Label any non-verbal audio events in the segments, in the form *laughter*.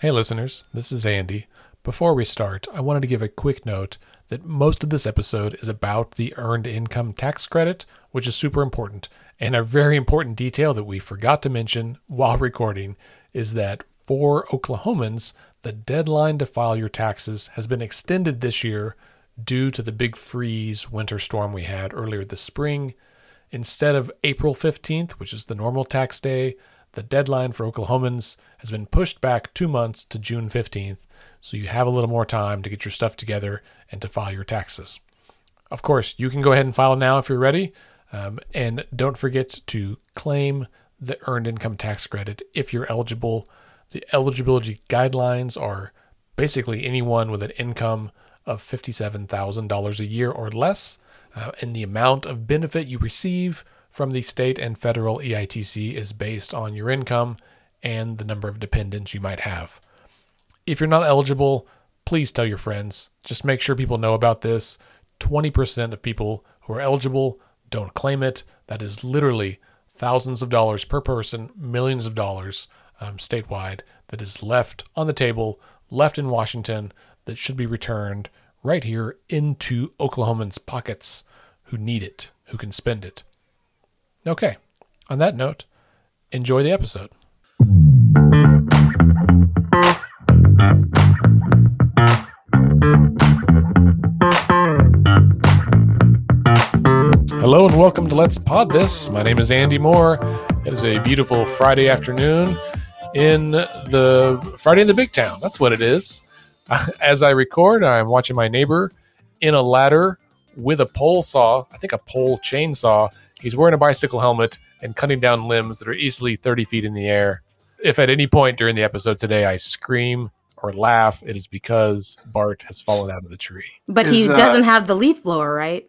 Hey, listeners, this is Andy. Before we start, I wanted to give a quick note that most of this episode is about the Earned Income Tax Credit, which is super important. And a very important detail that we forgot to mention while recording is that for Oklahomans, the deadline to file your taxes has been extended this year due to the big freeze winter storm we had earlier this spring. Instead of April 15th, which is the normal tax day, the deadline for Oklahomans has been pushed back two months to June 15th, so you have a little more time to get your stuff together and to file your taxes. Of course, you can go ahead and file now if you're ready, um, and don't forget to claim the Earned Income Tax Credit if you're eligible. The eligibility guidelines are basically anyone with an income of $57,000 a year or less, uh, and the amount of benefit you receive from the state and federal EITC is based on your income and the number of dependents you might have. If you're not eligible, please tell your friends. Just make sure people know about this. 20% of people who are eligible don't claim it. That is literally thousands of dollars per person, millions of dollars um, statewide that is left on the table, left in Washington, that should be returned right here into Oklahomans' pockets who need it, who can spend it. Okay, on that note, enjoy the episode. Hello and welcome to Let's Pod This. My name is Andy Moore. It is a beautiful Friday afternoon in the Friday in the Big Town. That's what it is. *laughs* As I record, I'm watching my neighbor in a ladder with a pole saw, I think a pole chainsaw. He's wearing a bicycle helmet and cutting down limbs that are easily 30 feet in the air. If at any point during the episode today I scream or laugh, it is because Bart has fallen out of the tree. But he Is, uh, doesn't have the leaf blower, right?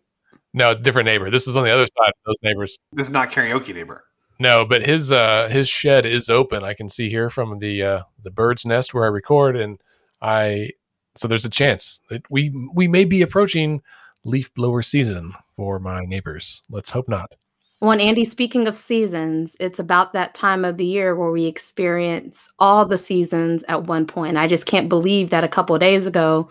No, different neighbor. This is on the other side of those neighbors. This is not karaoke neighbor. No, but his uh his shed is open. I can see here from the uh the bird's nest where I record and I so there's a chance that we we may be approaching leaf blower season for my neighbors. Let's hope not. Well, and Andy, speaking of seasons, it's about that time of the year where we experience all the seasons at one point. I just can't believe that a couple of days ago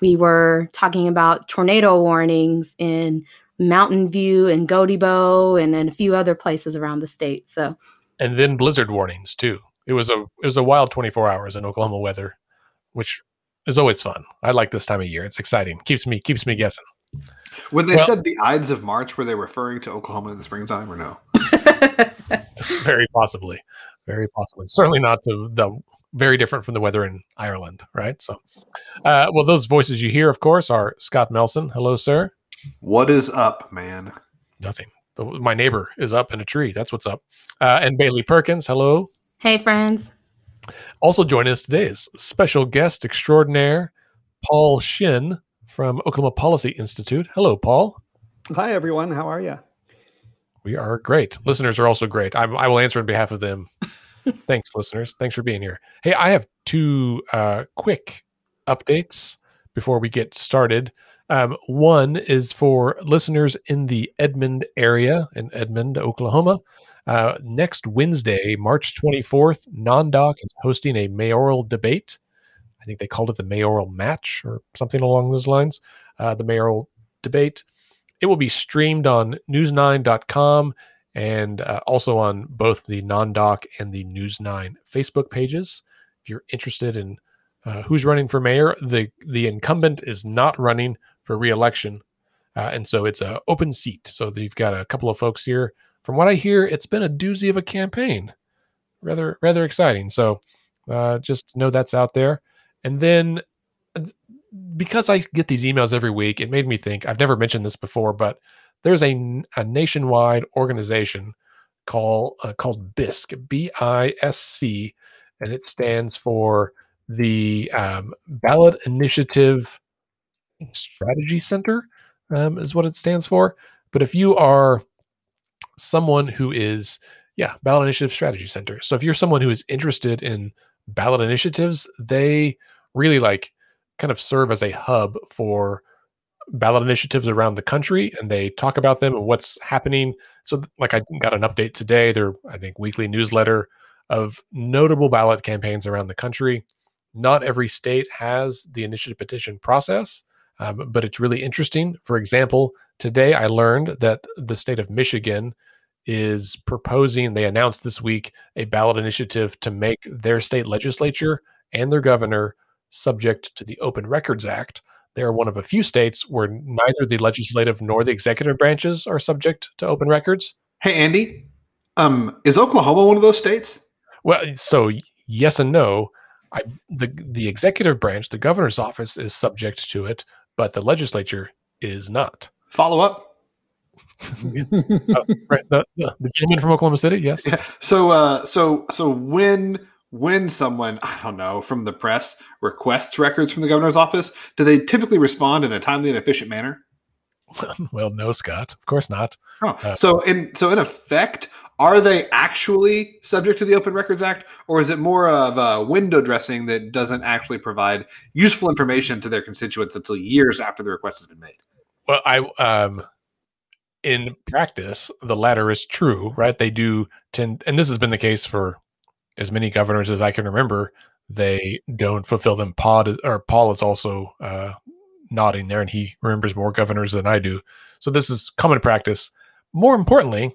we were talking about tornado warnings in Mountain View and Gotebo and then a few other places around the state. So And then blizzard warnings too. It was a it was a wild 24 hours in Oklahoma weather, which is always fun. I like this time of year. It's exciting. Keeps me keeps me guessing. When they Well- said the Ides of March, were they referring to Oklahoma in the springtime or no? *laughs* very possibly. Very possibly. Certainly not to the very different from the weather in ireland right? So uh, well those voices you hear of course are scott melson. Hello sir. What is up, man? nothing. My neighbor is up in a tree. That's what's up. Uh, and bailey perkins. Hello. Hey, friends. also joining us today is special guest extraordinaire paul shinn from oklahoma policy institute. Hello paul. Hi, everyone. How are you? we are great. Listeners are also great. I, I will answer on behalf of them. *laughs* Thanks listeners. Thanks for being here. Hey i have two uh, quick updates before we get started. Um, one is for listeners in the edmond area in edmond oklahoma. Uh, next wednesday march 24th non-doc is hosting a mayoral debate i think they called it the mayoral match or something along those lines uh, the mayoral debate it will be streamed on news9.com and uh, also on both the non-doc and the News 9 Facebook pages. If you're interested in uh, who's running for mayor, the the incumbent is not running for re-election, uh, and so it's an open seat. So you've got a couple of folks here. From what I hear, it's been a doozy of a campaign, rather rather exciting. So uh, just know that's out there. And then because I get these emails every week, it made me think. I've never mentioned this before, but there's a, a nationwide organization called uh, called BISC, B I S C, and it stands for the um, Ballot Initiative Strategy Center, um, is what it stands for. But if you are someone who is, yeah, Ballot Initiative Strategy Center. So if you're someone who is interested in ballot initiatives, they really like kind of serve as a hub for ballot initiatives around the country and they talk about them and what's happening. So, like, I got an update today, their, I think, weekly newsletter of notable ballot campaigns around the country. not every state has the initiative petition process, um, but it's really interesting. For example, today I learned that the state of Michigan is proposing, they announced this week, a ballot initiative to make their state legislature and their governor subject to the Open Records Act. They are one of a few states where neither the legislative nor the executive branches are subject to open records. Hey, Andy, um, is Oklahoma one of those states? Well, so yes and no. I, the the executive branch, the governor's office, is subject to it, but the legislature is not. Follow up. *laughs* Oh, right, the, the, gentleman from Oklahoma City, yes. Yeah. *laughs* So, uh, so, so when when someone I don't know from the press requests records from the governor's office, do they typically respond in a timely and efficient manner? *laughs* well, no, Scott, of course not. Oh, Uh, so in so in effect, are they actually subject to the Open Records Act, or is it more of a window dressing that doesn't actually provide useful information to their constituents until years after the request has been made? Well, I um in practice, the latter is true, right? They do tend and this has been the case for as many governors as I can remember, they don't fulfill them. Pod or Paul is also uh nodding there and he remembers more governors than I do. So this is common practice. More importantly,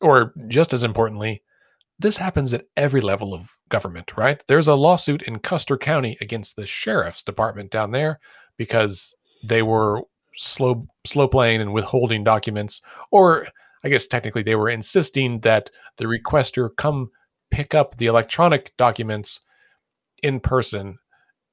or just as importantly, this happens at every level of government, right? There's a lawsuit in Custer County against the sheriff's department down there because they were slow slow playing and withholding documents or I guess technically they were insisting that the requester come pick up the electronic documents in person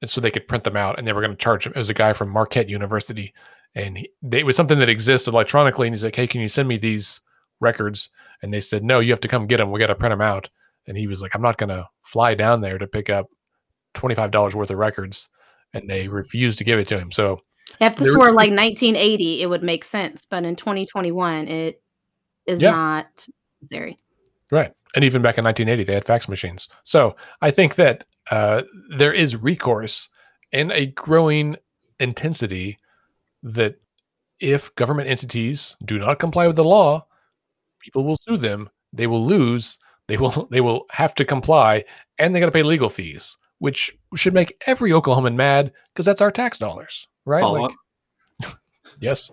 and so they could print them out and they were going to charge him. It was a guy from Marquette University and he, they, it was something that exists electronically and he's like, "Hey, can you send me these records?" And they said, "No, you have to come get them. We got to print them out." And he was like, "I'm not going to fly down there to pick up $25 worth of records." And they refused to give it to him. So If this were like 1980, it would make sense, but in 2021, it is Yeah. not necessary. Right. And even back in 1980, they had fax machines. So I think that uh, there is recourse and a growing intensity that if government entities do not comply with the law, people will sue them. They will lose. They will they will have to comply, and they got to pay legal fees, which should make every Oklahoman mad because that's our tax dollars, right? Like, *laughs* yes,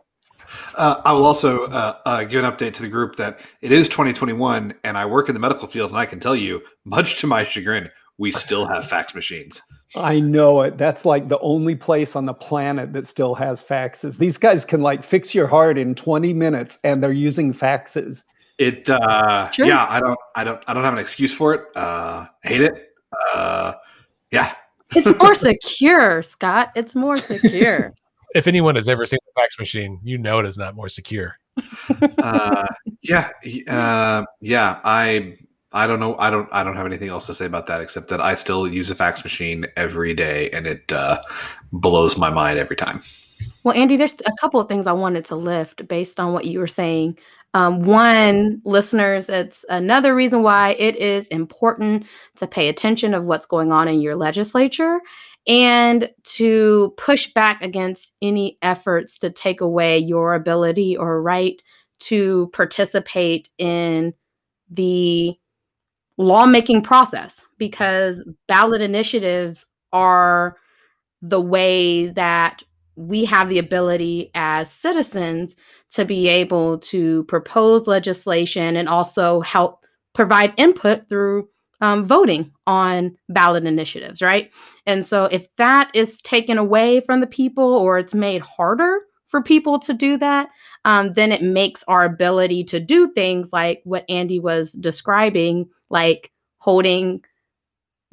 Uh, I will also uh, uh, give an update to the group that it is 2021, and I work in the medical field, and I can tell you, much to my chagrin, we still have fax machines. I know it. That's like the only place on the planet that still has faxes. These guys can like fix your heart in 20 minutes and they're using faxes. It, uh, Sure. yeah, I don't, I don't, I don't have an excuse for it. Uh, hate it. Uh, yeah, It's more *laughs* secure, Scott. It's more secure. if anyone has ever seen the fax machine, you know it is not more secure. *laughs* uh, yeah, uh, yeah. I, I don't know. I don't, I don't have anything else to say about that except that I still use a fax machine every day, and it uh, blows my mind every time. Well, Andy, there's a couple of things I wanted to lift based on what you were saying. Um, one, listeners, it's another reason why it is important to pay attention of what's going on in your legislature and to push back against any efforts to take away your ability or right to participate in the lawmaking process because ballot initiatives are the way that we have the ability as citizens to be able to propose legislation and also help provide input through um, voting on ballot initiatives, right? And so, if that is taken away from the people or it's made harder for people to do that, um, then it makes our ability to do things like what Andy was describing, like holding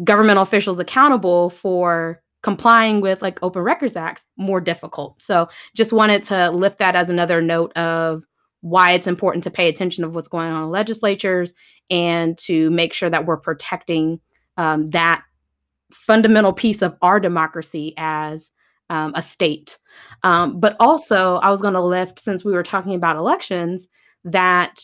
governmental officials accountable for complying with like open records acts more difficult so just wanted to lift that as another note of why it's important to pay attention of what's going on in legislatures and to make sure that we're protecting um, that fundamental piece of our democracy as um, a state. Um, but also i was going to lift since we were talking about elections that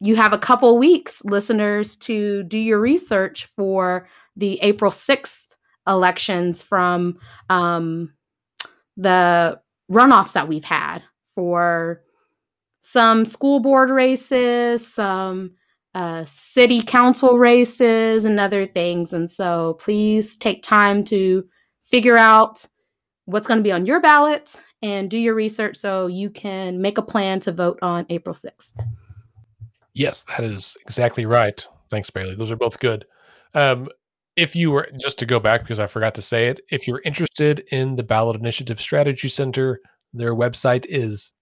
you have a couple weeks listeners to do your research for the april 6th elections from um, the runoffs that we've had for some school board races, some uh, city council races and other things. And so please take time to figure out what's going to be on your ballot and do your research so you can make a plan to vote on April 6th. Yes, that is exactly right. Thanks, Bailey. Those are both good. Um, if you were just to go back because I forgot to say it, if you're interested in the Ballot Initiative Strategy Center, their website is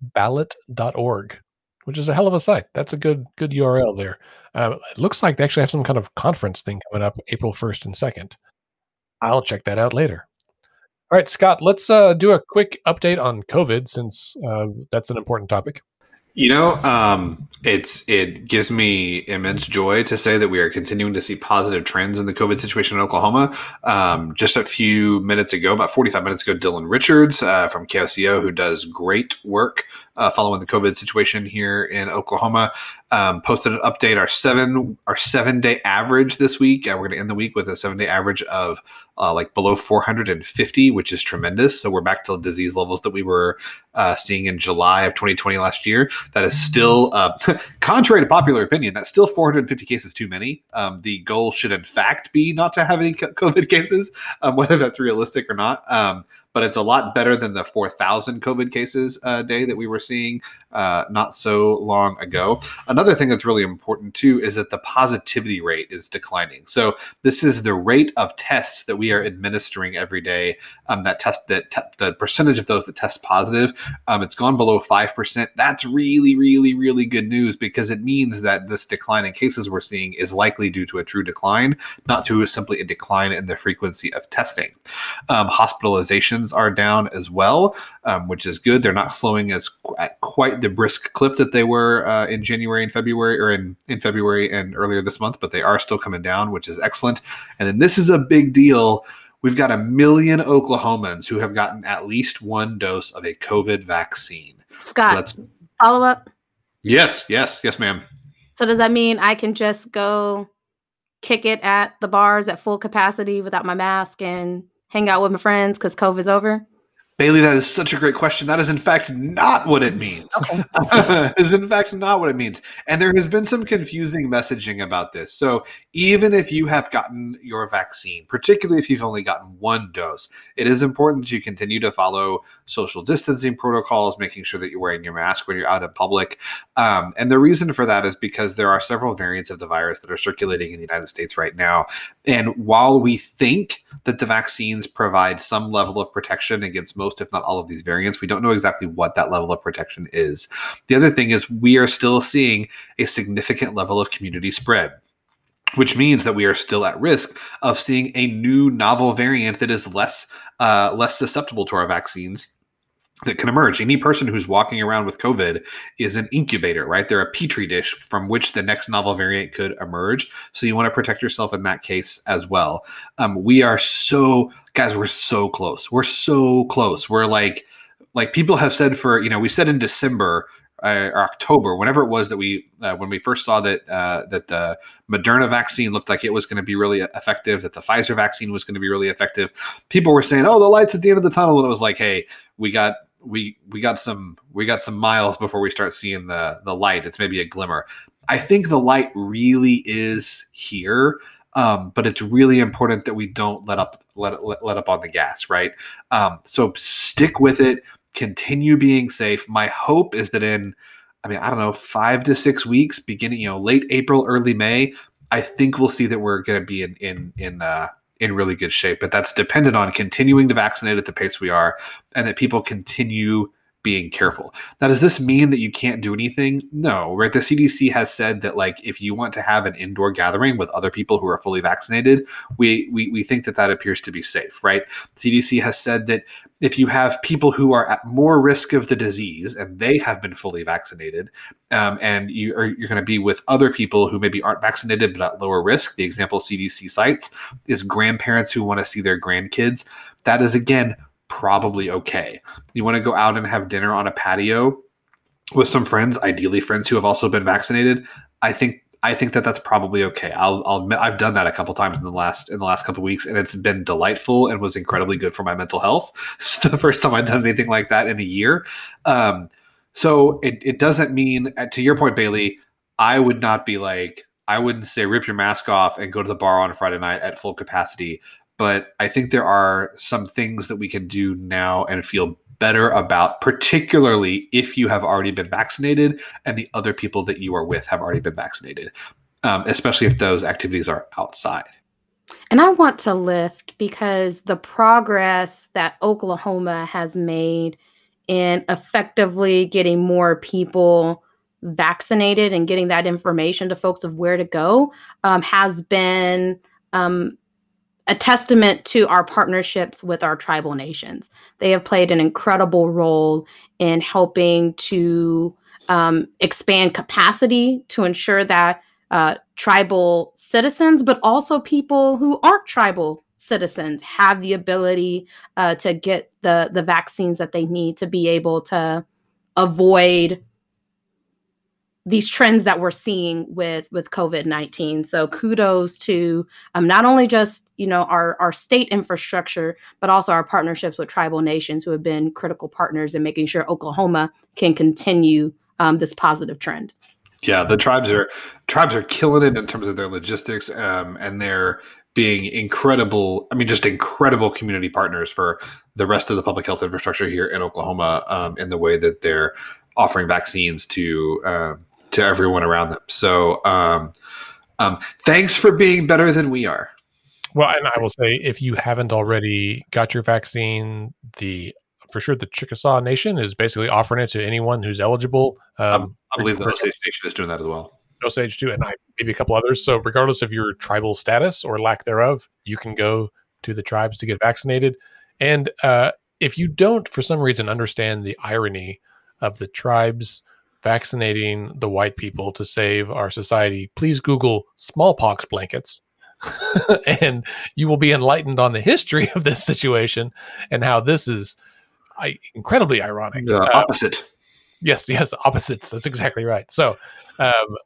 ballot.org, which is a hell of a site. That's a good good URL there. Uh, it looks like they actually have some kind of conference thing coming up April 1st and 2nd. I'll check that out later. All right, Scott, let's uh, do a quick update on COVID since uh, that's an important topic. You know, um, it's it gives me immense joy to say that we are continuing to see positive trends in the COVID situation in Oklahoma. Um, just a few minutes ago, about 45 minutes ago, Dillon Richards uh, from KOCO, who does great work uh, following the COVID situation here in Oklahoma, um, posted an update. Our seven our seven day average this week. We're going to end the week with a seven day average of uh, like below 450, which is tremendous. So we're back to disease levels that we were uh, seeing in July of 2020 last year. That is still, uh, *laughs* contrary to popular opinion, that's still 450 cases too many. Um, the goal should in fact be not to have any COVID cases, um, whether that's realistic or not. But it's a lot better than the 4,000 COVID cases a day that we were seeing uh, not so long ago. Another thing that's really important too is that the positivity rate is declining. So this is the rate of tests that we are administering every day. Um, that test that te- the percentage of those that test positive, um, it's gone below five percent. That's really, really, really good news because it means that this decline in cases we're seeing is likely due to a true decline, not to simply a decline in the frequency of testing. Um, hospitalizations are down as well, um, which is good. They're not slowing as at quite brisk clip that they were uh, in January and February, or in in February and earlier this month, but they are still coming down, which is excellent. And then this is a big deal. We've got a million Oklahomans who have gotten at least one dose of a COVID vaccine. Scott, so follow up. Yes, yes, yes, ma'am. So does that mean I can just go kick it at the bars at full capacity without my mask and hang out with my friends because COVID's over? Bailey, that is such a great question. That is, in fact, not what it means. Okay. *laughs* is, in fact, not what it means. And there has been some confusing messaging about this. So, even if you have gotten your vaccine, particularly if you've only gotten one dose, it is important that you continue to follow social distancing protocols, making sure that you're wearing your mask when you're out in public. Um, and the reason for that is because there are several variants of the virus that are circulating in the United States right now. And while we think that the vaccines provide some level of protection against most most, if not all, of these variants. We don't know exactly what that level of protection is. The other thing is we are still seeing a significant level of community spread which means that we are still at risk of seeing a new novel variant that is less uh, less susceptible to our vaccines that can emerge. Any person who's walking around with COVID is an incubator, right? They're a petri dish from which the next novel variant could emerge. So you want to protect yourself in that case as well. Um, we are so, guys, we're so close. We're so close. We're like, like people have said for, you know, we said in December uh, or October, whenever it was that we uh, when we first saw that uh, that the Moderna vaccine looked like it was going to be really effective, that the Pfizer vaccine was going to be really effective, people were saying, "Oh, the lights at the end of the tunnel," and it was like, "Hey, we got we we got some we got some miles before we start seeing the the light. It's maybe a glimmer. I think the light really is here. Um, but it's really important that we don't let up let, let, let up on the gas, right? Um, so stick with it, continue being safe. My hope is that in, I mean, I don't know, five to six weeks, beginning, you know, late April, early May, I think we'll see that we're going to be in in in uh, in really good shape. But that's dependent on continuing to vaccinate at the pace we are and that people continue being careful. Now, does this mean that you can't do anything? No, right? The CDC has said that like if you want to have an indoor gathering with other people who are fully vaccinated, we we, we think that that appears to be safe, right? CDC has said that if you have people who are at more risk of the disease and they have been fully vaccinated, um, and you are you're going to be with other people who maybe aren't vaccinated but at lower risk. The example CDC cites is grandparents who want to see their grandkids. That is again probably okay. You want to go out and have dinner on a patio with some friends, ideally friends who have also been vaccinated. I think I think that that's probably okay. I'll, I'll admit I've done that a couple times in the last in the last couple weeks, and it's been delightful and was incredibly good for my mental health. *laughs* The first time I've done anything like that in a year. Um, so it, it doesn't mean, uh, to your point, Bailey, I would not be like, I wouldn't say rip your mask off and go to the bar on a Friday night at full capacity. But I think there are some things that we can do now and feel better about, particularly if you have already been vaccinated and the other people that you are with have already been vaccinated, um, especially if those activities are outside. And I want to lift because the progress that Oklahoma has made in effectively getting more people vaccinated and getting that information to folks of where to go um, has been um, a testament to our partnerships with our tribal nations. They have played an incredible role in helping to um, expand capacity to ensure that uh, tribal citizens, but also people who aren't tribal citizens, have the ability uh, to get the the vaccines that they need to be able to avoid these trends that we're seeing with with covid-19 so kudos to um, not only just you know our our state infrastructure but also our partnerships with tribal nations who have been critical partners in making sure oklahoma can continue um, this positive trend. Yeah the tribes are tribes are killing it in terms of their logistics um, and they're being incredible i mean just incredible community partners for the rest of the public health infrastructure here in oklahoma um, in the way that they're offering vaccines to um, to everyone around them. So, um, um, thanks for being better than we are. Well, and I will say, if you haven't already got your vaccine, the for sure the Chickasaw Nation is basically offering it to anyone who's eligible. Um, I believe the Osage Nation is doing that as well. Osage too, and I, maybe a couple others. So, regardless of your tribal status or lack thereof, you can go to the tribes to get vaccinated. And uh, if you don't, for some reason, understand the irony of the tribes vaccinating the white people to save our society, please Google smallpox blankets. *laughs* and you will be enlightened on the history of this situation and how this is I, incredibly ironic. Uh, opposite. Yes, yes, opposites. That's exactly right. So, um,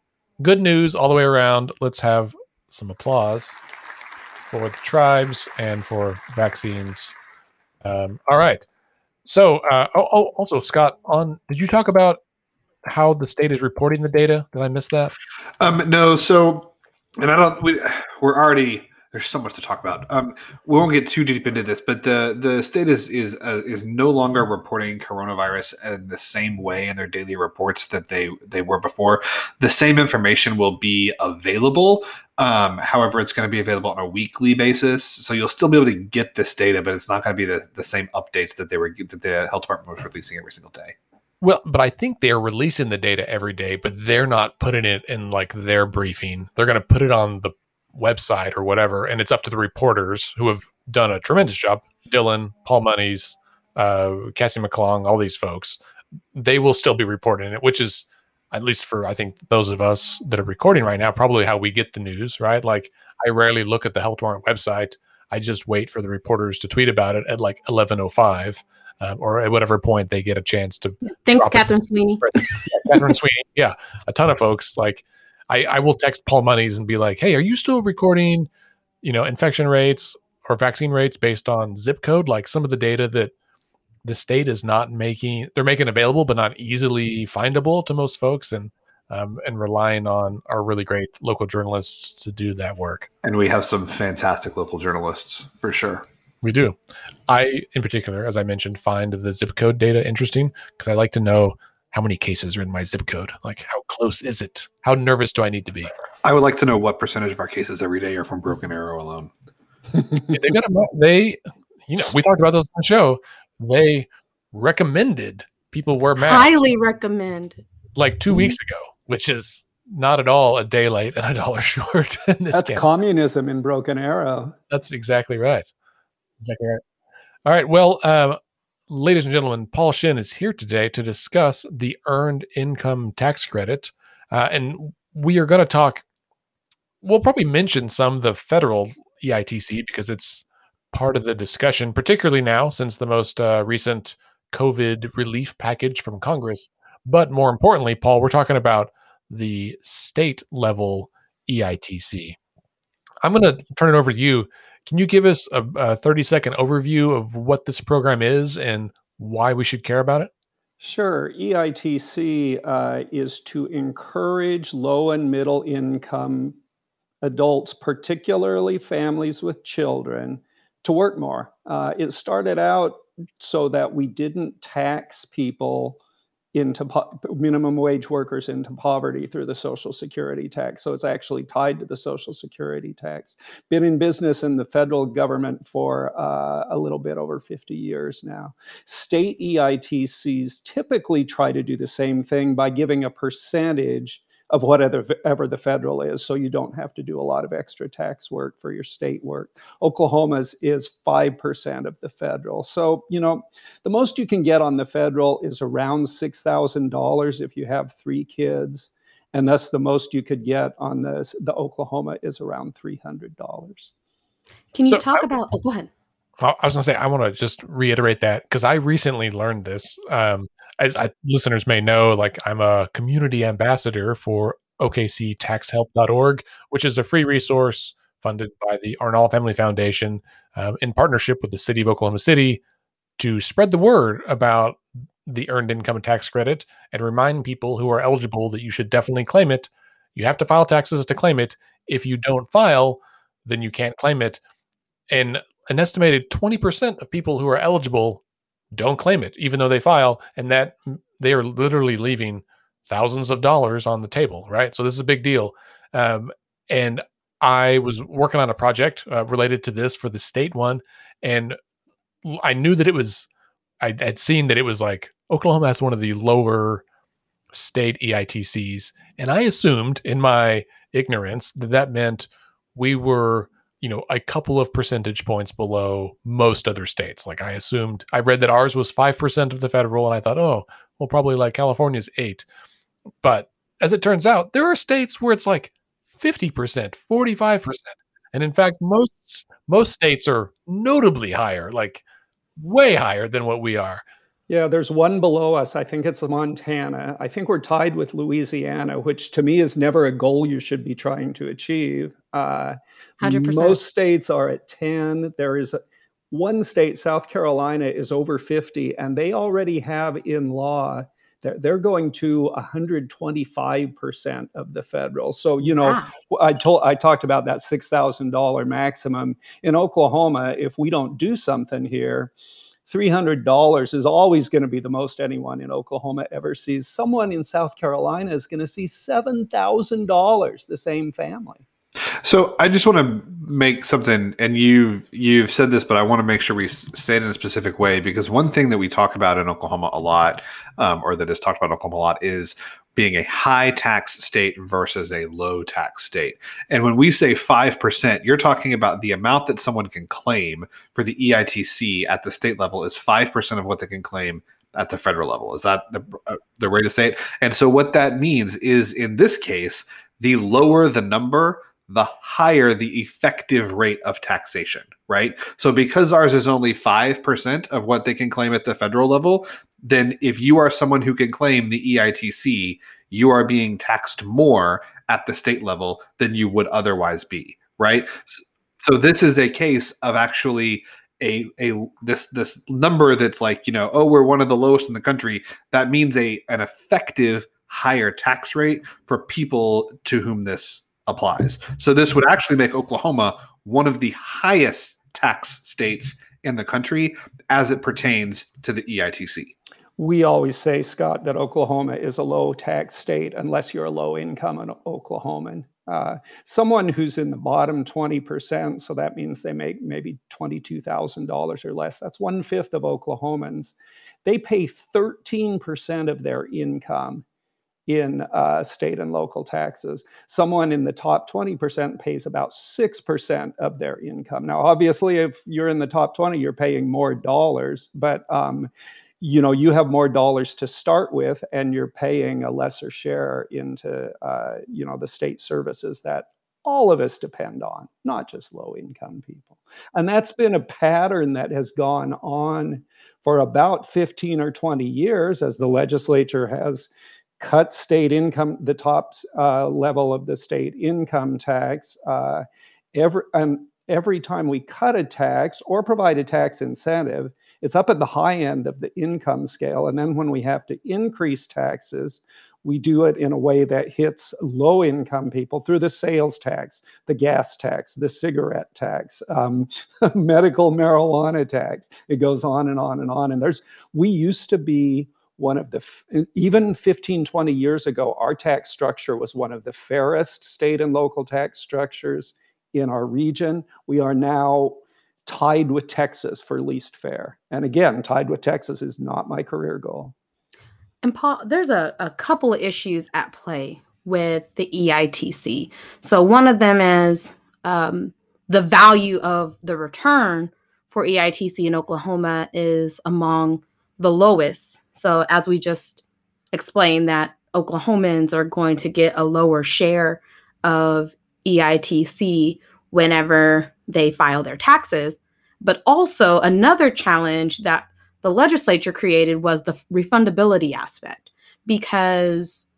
good news all the way around. Let's have some applause for the tribes and for vaccines. Um, all right. So, uh, oh, oh, also, Scott, on did you talk about how the state is reporting the data? Did I miss that? Um, no. So, and I don't. We, we're already there's so much to talk about. Um, we won't get too deep into this, but the the state is is uh, is no longer reporting coronavirus in the same way in their daily reports that they they were before. The same information will be available. Um, however, it's going to be available on a weekly basis, so you'll still be able to get this data, but it's not going to be the, the same updates that they were that the health department was releasing every single day. Well, but I think they're releasing the data every day, but they're not putting it in like their briefing. They're going to put it on the website or whatever, and it's up to the reporters who have done a tremendous job. Dillon, Paul Monies, uh, Kassie McClung, all these folks, they will still be reporting it, which is at least for I think those of us that are recording right now, probably how we get the news, right? Like I rarely look at the health department website. I just wait for the reporters to tweet about it at like eleven oh five um, or at whatever point they get a chance to. Thanks, Catherine *laughs* Sweeney. yeah, Catherine Sweeney. Yeah, a ton of folks. Like, I, I will text Paul Monies and be like, "Hey, are you still recording, you know, infection rates or vaccine rates based on zip code? Like some of the data that the state is not making, they're making available, but not easily findable to most folks, and um, and relying on our really great local journalists to do that work. And we have some fantastic local journalists for sure. We do. I, in particular, as I mentioned, find the zip code data interesting because I like to know how many cases are in my zip code. Like, how close is it? How nervous do I need to be? I would like to know what percentage of our cases every day are from Broken Arrow alone. they got a, they, you know, we talked about those on the show. They recommended people wear masks. Highly recommend. Like 2 mm-hmm. weeks ago, which is not at all a day late and a dollar *laughs* short. That's communism in Broken Arrow. That's exactly right. Exactly right. All right. Well, uh, ladies and gentlemen, Paul Shinn is here today to discuss the earned income tax credit. Uh, and we are going to talk, we'll probably mention some the federal EITC because it's part of the discussion, particularly now since the most uh, recent COVID relief package from Congress. But more importantly, Paul, we're talking about the state level EITC. I'm going to turn it over to you can you give us a, a 30 second overview of what this program is and why we should care about it? Sure. EITC uh, is to encourage low and middle income adults, particularly families with children, to work more. Uh, it started out so that we didn't tax people into po- minimum wage workers into poverty through the social security tax. So it's actually tied to the social security tax. Been in business in the federal government for uh, a little bit over 50 years now. State eitcs typically try to do the same thing by giving a percentage of whatever the federal is. So you don't have to do a lot of extra tax work for your state work. Oklahoma's is 5% of the federal. So, you know, the most you can get on the federal is around $6,000 if you have three kids. And that's the most you could get on the, the Oklahoma is around $300. Can you so talk I, about, oh, go ahead. I was going to say, I want to just reiterate that because I recently learned this. Um, as I, listeners may know, like I'm a community ambassador for OKCTaxHelp.org, which is a free resource funded by the Arnall Family Foundation um, in partnership with the City of Oklahoma City to spread the word about the earned income tax credit and remind people who are eligible that you should definitely claim it. You have to file taxes to claim it. If you don't file, then you can't claim it. And an estimated 20% of people who are eligible don't claim it, even though they file, and that they are literally leaving thousands of dollars on the table, right? So this is a big deal. Um, and I was working on a project uh, related to this for the state one, and I knew that it was. I had seen that it was like Oklahoma has one of the lower state EITCs, and I assumed in my ignorance that that meant we were you know, a couple of percentage points below most other states. Like I assumed, I read that ours was 5% of the federal, and I thought, oh, well, probably like California's eight. But as it turns out, there are states where it's like 50%, 45%. And in fact, most most states are notably higher, like way higher than what we are. Yeah, there's one below us. I think it's Montana. I think we're tied with Louisiana, which to me is never a goal you should be trying to achieve. Uh, 100%. Most states are at 10. There is one state, South Carolina, is over 50, and they already have in law they're, they're going to 125% of the federal. So, you know, wow. I told I talked about that $6,000 maximum in Oklahoma. If we don't do something here, $300 is always going to be the most anyone in Oklahoma ever sees. Someone in South Carolina is going to see $7,000, the same family. So I just want to make something, and you've you've said this, but I want to make sure we say it in a specific way because one thing that we talk about in Oklahoma a lot, um, or that is talked about in Oklahoma a lot, is being a high tax state versus a low tax state. And when we say 5%, you're talking about the amount that someone can claim for the EITC at the state level is 5% of what they can claim at the federal level. Is that the, uh, the way to say it? And so what that means is in this case, the lower the number, the higher the effective rate of taxation, right? So because ours is only 5% of what they can claim at the federal level, then if you are someone who can claim the EITC, you are being taxed more at the state level than you would otherwise be, right? So this is a case of actually a a this this number that's like, you know, oh, we're one of the lowest in the country. That means a an effective higher tax rate for people to whom this applies. So this would actually make Oklahoma one of the highest tax states in the country as it pertains to the EITC. We always say, Scott, that Oklahoma is a low tax state unless you're a low income Oklahoman. Uh, someone who's in the bottom 20%, so that means they make maybe $22,000 or less, that's one fifth of Oklahomans. They pay 13% of their income in uh, state and local taxes. Someone in the top 20% pays about 6% of their income. Now, obviously, if you're in the top 20, you're paying more dollars, but um, you know you have more dollars to start with and you're paying a lesser share into uh, you know the state services that all of us depend on not just low income people and that's been a pattern that has gone on for about 15 or 20 years as the legislature has cut state income, the top uh, level of the state income tax. Uh, every, and every time we cut a tax or provide a tax incentive, it's up at the high end of the income scale. And then when we have to increase taxes, we do it in a way that hits low income people through the sales tax, the gas tax, the cigarette tax, um, *laughs* medical marijuana tax. It goes on and on and on. And there's, we used to be one of the, even 15, 20 years ago, our tax structure was one of the fairest state and local tax structures in our region. We are now tied with Texas for least fair. And again, tied with Texas is not my career goal. And Paul, there's a, a couple of issues at play with the EITC. So one of them is um, the value of the return for EITC in Oklahoma is among the lowest. So as we just explained, that Oklahomans are going to get a lower share of EITC whenever they file their taxes. But also another challenge that the legislature created was the refundability aspect because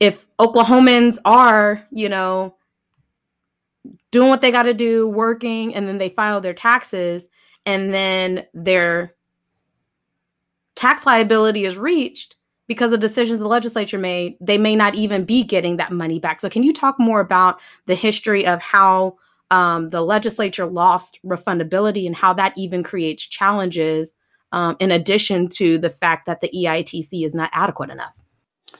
if Oklahomans are, you know, doing what they got to do, working, and then they file their taxes, and then their tax liability is reached because of decisions the legislature made, they may not even be getting that money back. So, can you talk more about the history of how um, the legislature lost refundability and how that even creates challenges um, in addition to the fact that the EITC is not adequate enough.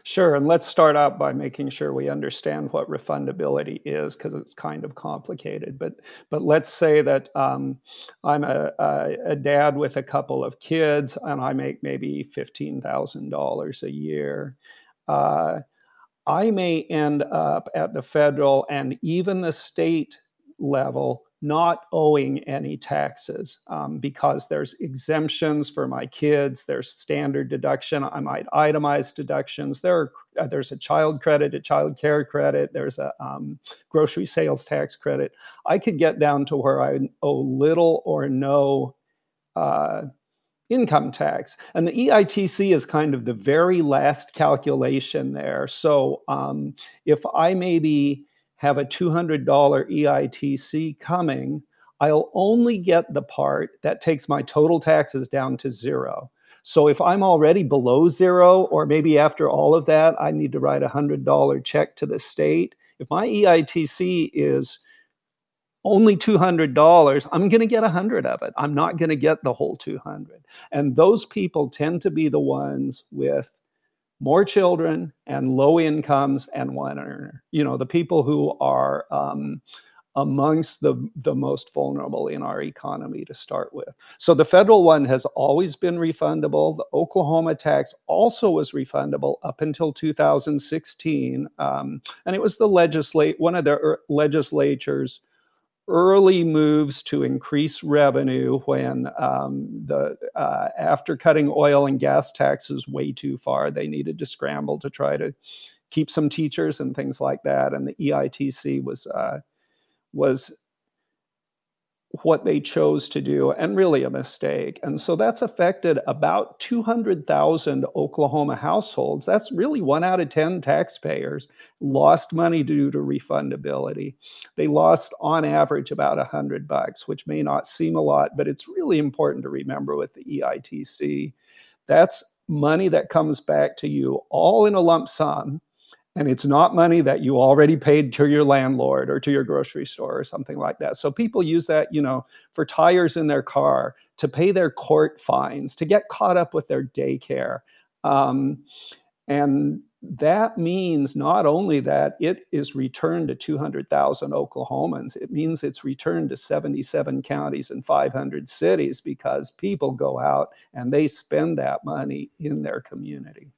Sure, and let's start out by making sure we understand what refundability is because it's kind of complicated. But but let's say that um, I'm a, a, a, dad with a couple of kids and I make maybe fifteen thousand dollars a year. Uh, I may end up at the federal and even the state level not owing any taxes um, because there's exemptions for my kids there's standard deduction i might itemize deductions there are, uh, there's a child credit a child care credit there's a um, grocery sales tax credit. I could get down to where i owe little or no uh, income tax. And the eitc is kind of the very last calculation there. So um, if i maybe have a $200 EITC coming, I'll only get the part that takes my total taxes down to zero. So if I'm already below zero, or maybe after all of that, I need to write a $100 check to the state. If my EITC is only $200, I'm going to get 100 of it. I'm not going to get the whole 200. And those people tend to be the ones with more children and low incomes and one earner. You know, the people who are um, amongst the, the most vulnerable in our economy to start with. So the federal one has always been refundable. The Oklahoma tax also was refundable up until 2016. Um, and it was the legislate one of the er- legislatures early moves to increase revenue when um, the uh, after cutting oil and gas taxes way too far, they needed to scramble to try to keep some teachers and things like that. And the EITC was uh, was what they chose to do and really a mistake. And so that's affected about 200,000 Oklahoma households. That's really one out of 10 taxpayers lost money due to refundability. They lost on average about 100 bucks, which may not seem a lot, but it's really important to remember with the EITC. That's money that comes back to you all in a lump sum and it's not money that you already paid to your landlord or to your grocery store or something like that. So people use that, you know, for tires in their car, to pay their court fines, to get caught up with their daycare. Um, and that means not only that it is returned to 200,000 Oklahomans, it means it's returned to 77 counties and 500 cities because people go out and they spend that money in their community.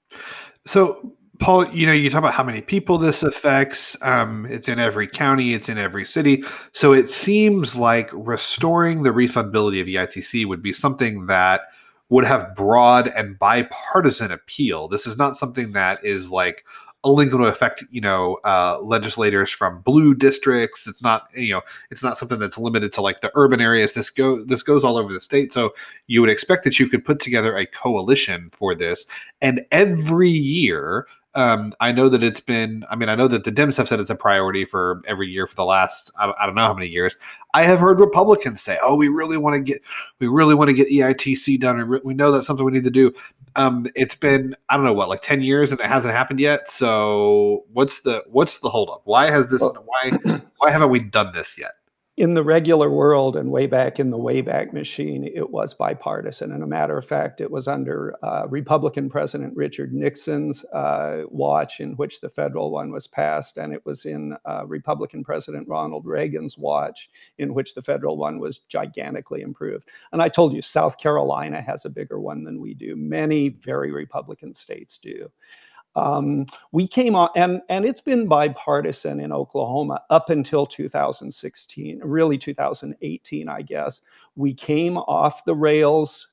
So, Paul, you know, you talk about how many people this affects. Um, it's in every county, it's in every city. So it seems like restoring the refundability of EITC would be something that would have broad and bipartisan appeal. This is not something that is like only going to affect you know uh, legislators from blue districts. It's not you know it's not something that's limited to like the urban areas. This go this goes all over the state. So you would expect that you could put together a coalition for this, and every year Um, I know that it's been. I mean, I know that the Dems have said it's a priority for every year for the last. I, I don't know how many years. I have heard Republicans say, "Oh, we really want to get, we really want to get EITC done, and we know that's something we need to do." Um, it's been I don't know what like ten years and it hasn't happened yet. So what's the what's the holdup? Why has this? Why why haven't we done this yet? In the regular world and way back in the Wayback Machine, it was bipartisan. And a matter of fact, it was under uh, Republican President Richard Nixon's uh, watch in which the federal one was passed, and it was in uh, Republican President Ronald Reagan's watch in which the federal one was gigantically improved. And I told you, South Carolina has a bigger one than we do. Many very Republican states do. Um, we came on, and and it's been bipartisan in Oklahoma up until 2016, really 2018, I guess. We came off the rails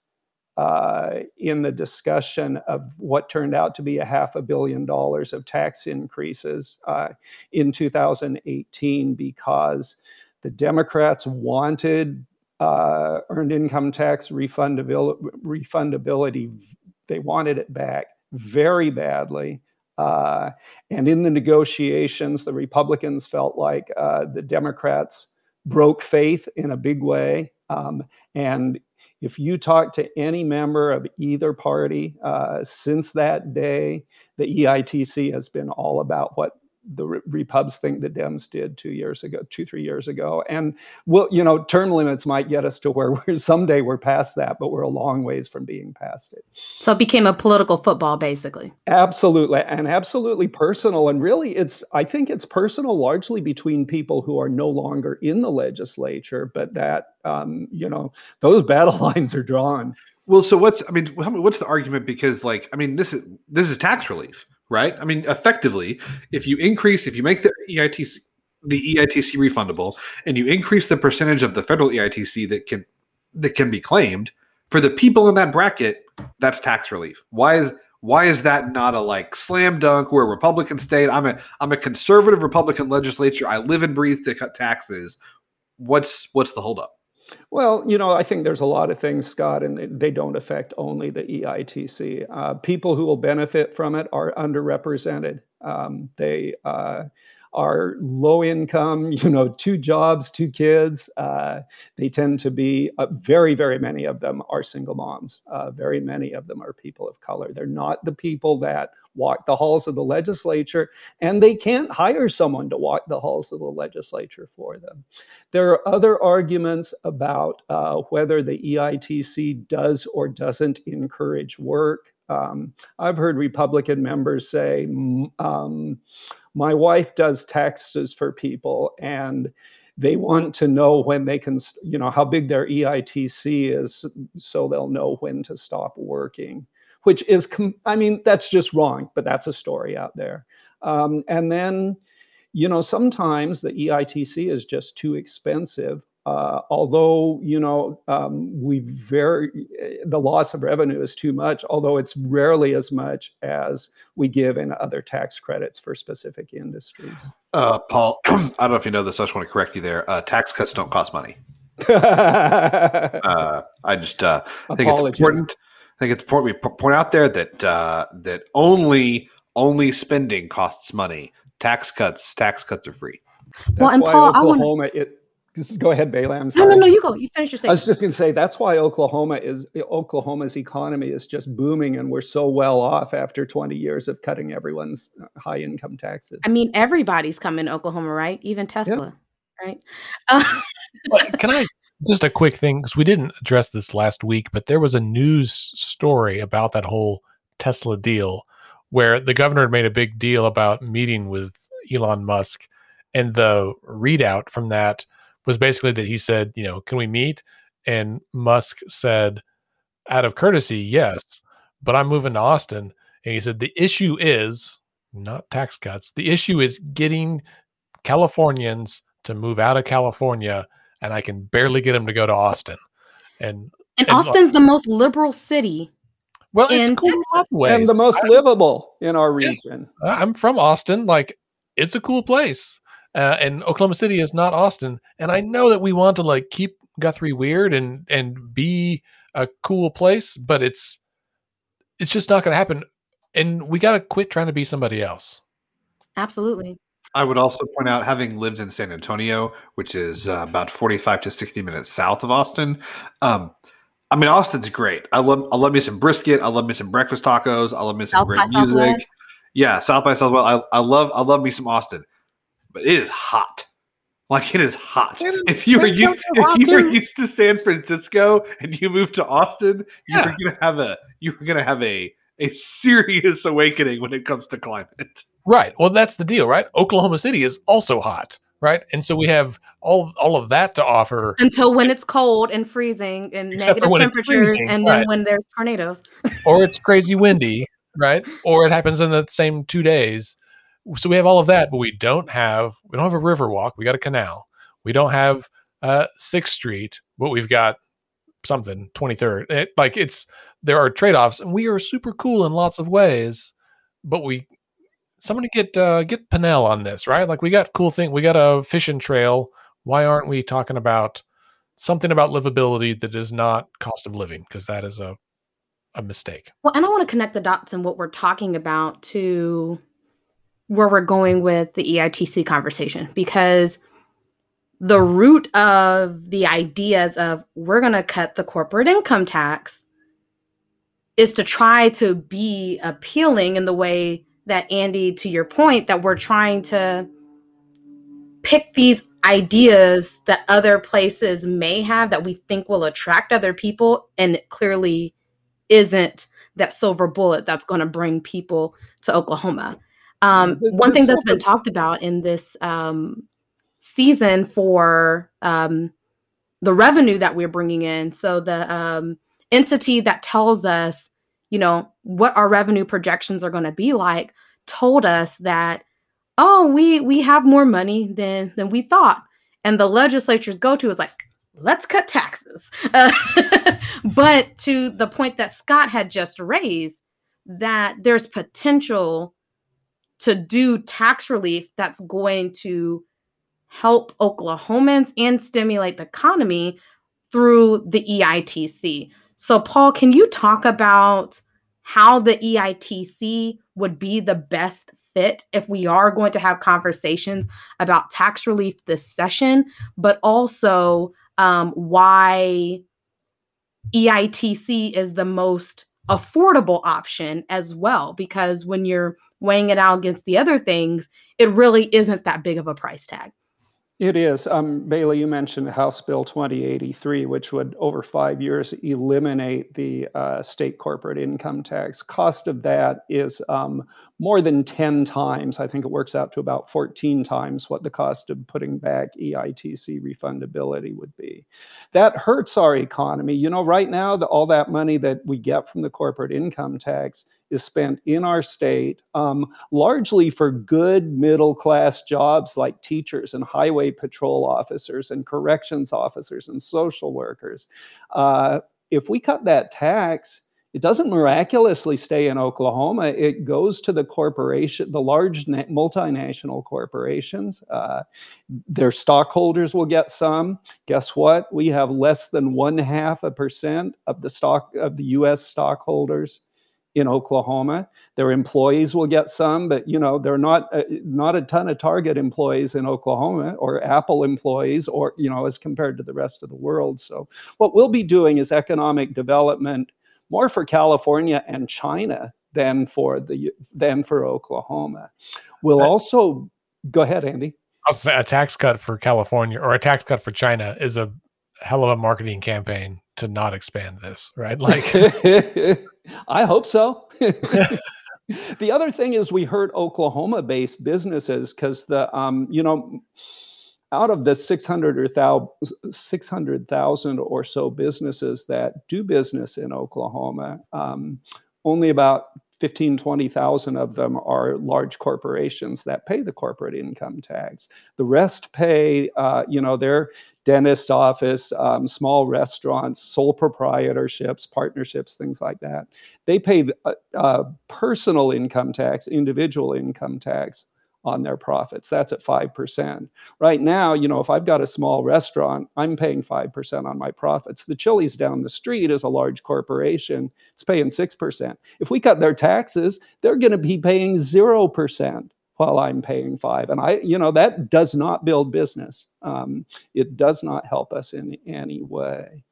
uh, in the discussion of what turned out to be a half a billion dollars of tax increases uh, in 2018 because the Democrats wanted uh, earned income tax refundabil- refundability. They wanted it back very badly. Uh, and in the negotiations, the Republicans felt like uh, the Democrats broke faith in a big way. Um, and if you talk to any member of either party uh, since that day, the EITC has been all about what the Repubs think the Dems did two years ago, two three years ago, and well, you know, term limits might get us to where *laughs* we're someday we're past that, but we're a long ways from being past it. So it became a political football, basically. Absolutely, and absolutely personal. And really, it's I think it's personal largely between people who are no longer in the legislature, but that um, you know those *laughs* battle lines are drawn. Well, so what's I mean, what's the argument? Because like I mean, this is this is tax relief, right? I mean, effectively, if you increase, if you make the EITC the EITC refundable, and you increase the percentage of the federal EITC that can that can be claimed for the people in that bracket, that's tax relief. Why is why is that not a like slam dunk? We're a Republican state. I'm a I'm a conservative Republican legislature. I live and breathe to cut taxes. What's what's the holdup? Well, you know, I think there's a lot of things, Scott, and they, don't affect only the EITC. Uh, people who will benefit from it are underrepresented. Um, they uh, are low income, *laughs* you know, two jobs, two kids. Uh, they tend to be, uh, very, very many of them are single moms. Uh, very many of them are people of color. They're not the people that walk the halls of the legislature, and they can't hire someone to walk the halls of the legislature for them. There are other arguments about uh, whether the EITC does or doesn't encourage work. Um, I've heard Republican members say, um, my wife does taxes for people and they want to know when they can, you know, how big their EITC is so they'll know when to stop working, which is, I mean, that's just wrong, but that's a story out there. Um, and then, you know, sometimes the EITC is just too expensive. Uh, although you know um, we very the loss of revenue is too much, although it's rarely as much as we give in other tax credits for specific industries. Uh, Paul, *clears throat* I don't know if you know this. I just want to correct you there. Uh, tax cuts don't cost money. *laughs* Uh, I just uh, I think Apologies. it's important. I think it's important we point out there that uh, that only only spending costs money. Tax cuts, tax cuts are free. Well, and why Paul, I wanna- It, just go ahead, Bailey. I'm No, sorry. no, no. You go. You finish your I was just going to say that's why Oklahoma is Oklahoma's economy is just booming, and we're so well off after 20 years of cutting everyone's uh, high income taxes. I mean, everybody's coming to Oklahoma, right? Even Tesla, right? Uh, *laughs* can I just a quick thing because we didn't address this last week, but there was a news story about that whole Tesla deal where the governor made a big deal about meeting with Elon Musk, and the readout from that was basically that he said, you know, can we meet? And Musk said, out of courtesy, yes, but I'm moving to Austin. And he said, the issue is not tax cuts. The issue is getting Californians to move out of California, and I can barely get them to go to Austin. And and And- Austin's the most liberal city. well, it's In cool in lots of ways. and the most livable in our region. I'm from Austin. Like, it's a cool place. Uh, and Oklahoma City is not Austin. And I know that we want to like keep Guthrie weird and and be a cool place, but it's it's just not going to happen. and we got to quit trying to be somebody else. Absolutely. I would also point out, having lived in San Antonio, which is uh, about forty-five to sixty minutes south of Austin, um, I mean Austin's great. I love I love me some brisket. I love me some breakfast tacos. I love me some South great music. Southwest. Yeah, South by Southwest. I, I love I love me some Austin, but it is hot. Like it is hot. It is- If you were used, if you were used to San Francisco and you moved to Austin, Yeah. you're gonna have a you're gonna have a a serious awakening when it comes to climate. Right. Well, that's the deal, right? Oklahoma City is also hot, right? And so we have all all of that to offer. Until when it's cold and freezing and Except negative temperatures, freezing, and then right. when there's tornadoes. or it's crazy windy, right? Or it happens in the same two days. So we have all of that, but we don't have we don't have a river walk. We got a canal. We don't have uh Sixth Street, but we've got something 23rd. It, like it's there are trade offs, and we are super cool in lots of ways. But we somebody get uh, get Pinnell on this, right? Like we got cool thing. We got a fishing trail. Why aren't we talking about something about livability that is not cost of living? Because that is a a mistake. Well, and I want to connect the dots in what we're talking about to where we're going with the EITC conversation because the root of the ideas of we're going to cut the corporate income tax is to try to be appealing in the way that Andy to your point that we're trying to pick these ideas that other places may have that we think will attract other people and it clearly isn't that silver bullet that's going to bring people to Oklahoma. Um, one thing that's been talked about in this um, season for um, the revenue that we're bringing in. So the um, entity that tells us, you know, what our revenue projections are going to be like, told us that, oh, we we have more money than than we thought, and the legislatures go to is like, let's cut taxes. Uh, *laughs* but to the point that Scott had just raised, that there's potential to do tax relief that's going to help Oklahomans and stimulate the economy through the EITC. So, Paul, can you talk about how the EITC would be the best fit if we are going to have conversations about tax relief this session, but also um, why EITC is the most affordable option as well? Because when you're weighing it out against the other things, it really isn't that big of a price tag. It is. Um, Bailey, you mentioned House Bill 2083, which would, over five years, eliminate the uh, state corporate income tax. Cost of that is um, more than 10 times. I think it works out to about 14 times what the cost of putting back EITC refundability would be. That hurts our economy. You know, right now, the, all that money that we get from the corporate income tax is spent in our state um, largely for good middle class jobs like teachers and highway patrol officers and corrections officers and social workers. Uh, if we cut that tax, it doesn't miraculously stay in Oklahoma. It goes to the corporation, the large na- multinational corporations. Uh, their stockholders will get some. Guess what? We have less than one half a percent of the stock of the U.S. stockholders in Oklahoma. Their employees will get some, but you know they're not uh, not a ton of Target employees in Oklahoma or Apple employees, or you know as compared to the rest of the world. So what we'll be doing is economic development more for California and China than for the than for Oklahoma. We'll also go ahead, Andy. I'll say a tax cut for California or a tax cut for China is a hell of a marketing campaign to not expand this, right? *laughs* Like, *laughs* I hope so. *laughs* *laughs* the other thing is we hurt Oklahoma-based businesses because the um, you know out of the 600 or 600,000 or so businesses that do business in Oklahoma, um, only about 15, 20,000 of them are large corporations that pay the corporate income tax. The rest pay, uh, you know, their dentist office, um, small restaurants, sole proprietorships, partnerships, things like that. They pay uh, uh, personal income tax, individual income tax on their profits. That's at 5%. Right now, you know, if I've got a small restaurant, I'm paying 5% on my profits. The Chili's down the street is a large corporation, it's paying 6%. If we cut their taxes, they're going to be paying 0% while I'm paying five. And I, you know, that does not build business. Um, it does not help us in any way.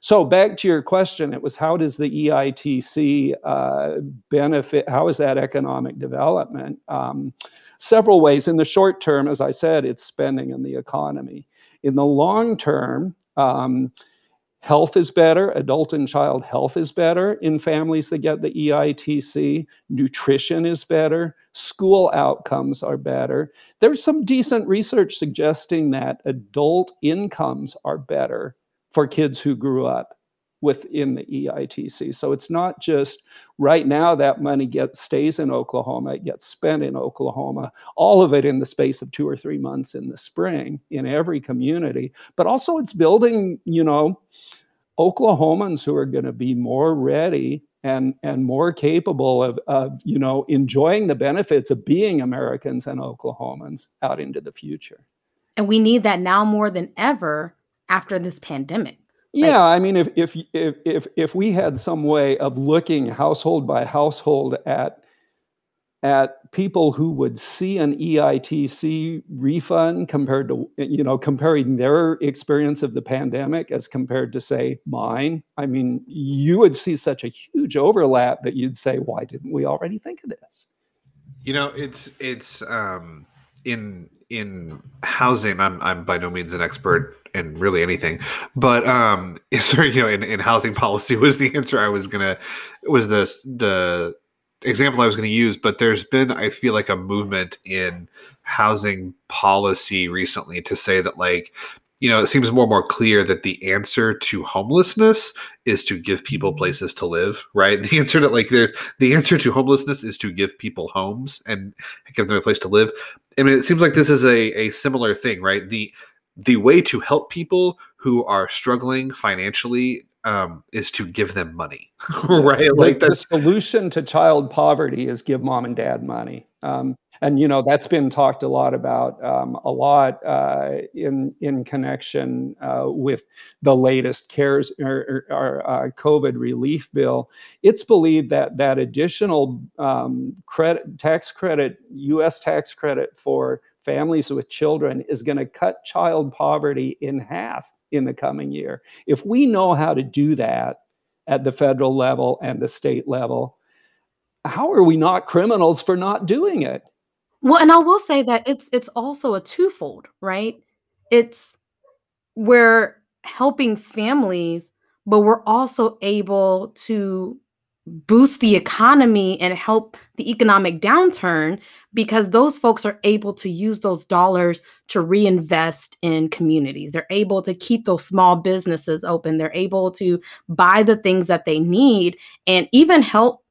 So back to your question, it was how does the EITC uh, benefit? How is that economic development? Um, several ways. In the short term, as I said, it's spending in the economy. In the long term, um, health is better, adult and child health is better. In families that get the EITC, nutrition is better, school outcomes are better. There's some decent research suggesting that adult incomes are better for kids who grew up within the EITC. So it's not just right now that money gets stays in Oklahoma, it gets spent in Oklahoma, all of it in the space of two or three months in the spring in every community, but also it's building, you know, Oklahomans who are going to be more ready and and more capable of, of you know enjoying the benefits of being Americans and Oklahomans out into the future. And we need that now more than ever after this pandemic. Yeah, like, I mean, if, if if if if we had some way of looking household by household at at people who would see an EITC refund compared to you know comparing their experience of the pandemic as compared to say mine, I mean, you would see such a huge overlap that you'd say, why didn't we already think of this? You know, it's it's um in in housing. I'm I'm by no means an expert in really anything. But um, *laughs* sorry, you know, in, in housing *laughs* policy was the answer I was gonna was the the example I was going to use. But there's been, I feel like, a movement in housing policy recently to say that like you know, it seems more and more clear that the answer to homelessness is to give people places to live, right? The answer to like there's the answer to homelessness is to give people homes and give them a place to live. I mean, it seems like this is a, a similar thing, right? The the way to help people who are struggling financially um, is to give them money, *laughs* right? Like the, the, solution to child poverty is give mom and dad money. Um, and you know that's been talked a lot about um, a lot uh, in in connection uh, with the latest CARES or, or, uh, COVID relief bill. It's believed that that additional um, credit tax credit, U.S. tax credit for families with children is going to cut child poverty in half in the coming year. If we know how to do that at the federal level and the state level, how are we not criminals for not doing it? Well, and I will say that it's it's also a twofold, right? It's we're helping families, but we're also able to boost the economy and help the economic downturn because those folks are able to use those dollars to reinvest in communities. They're able to keep those small businesses open. They're able to buy the things that they need and even help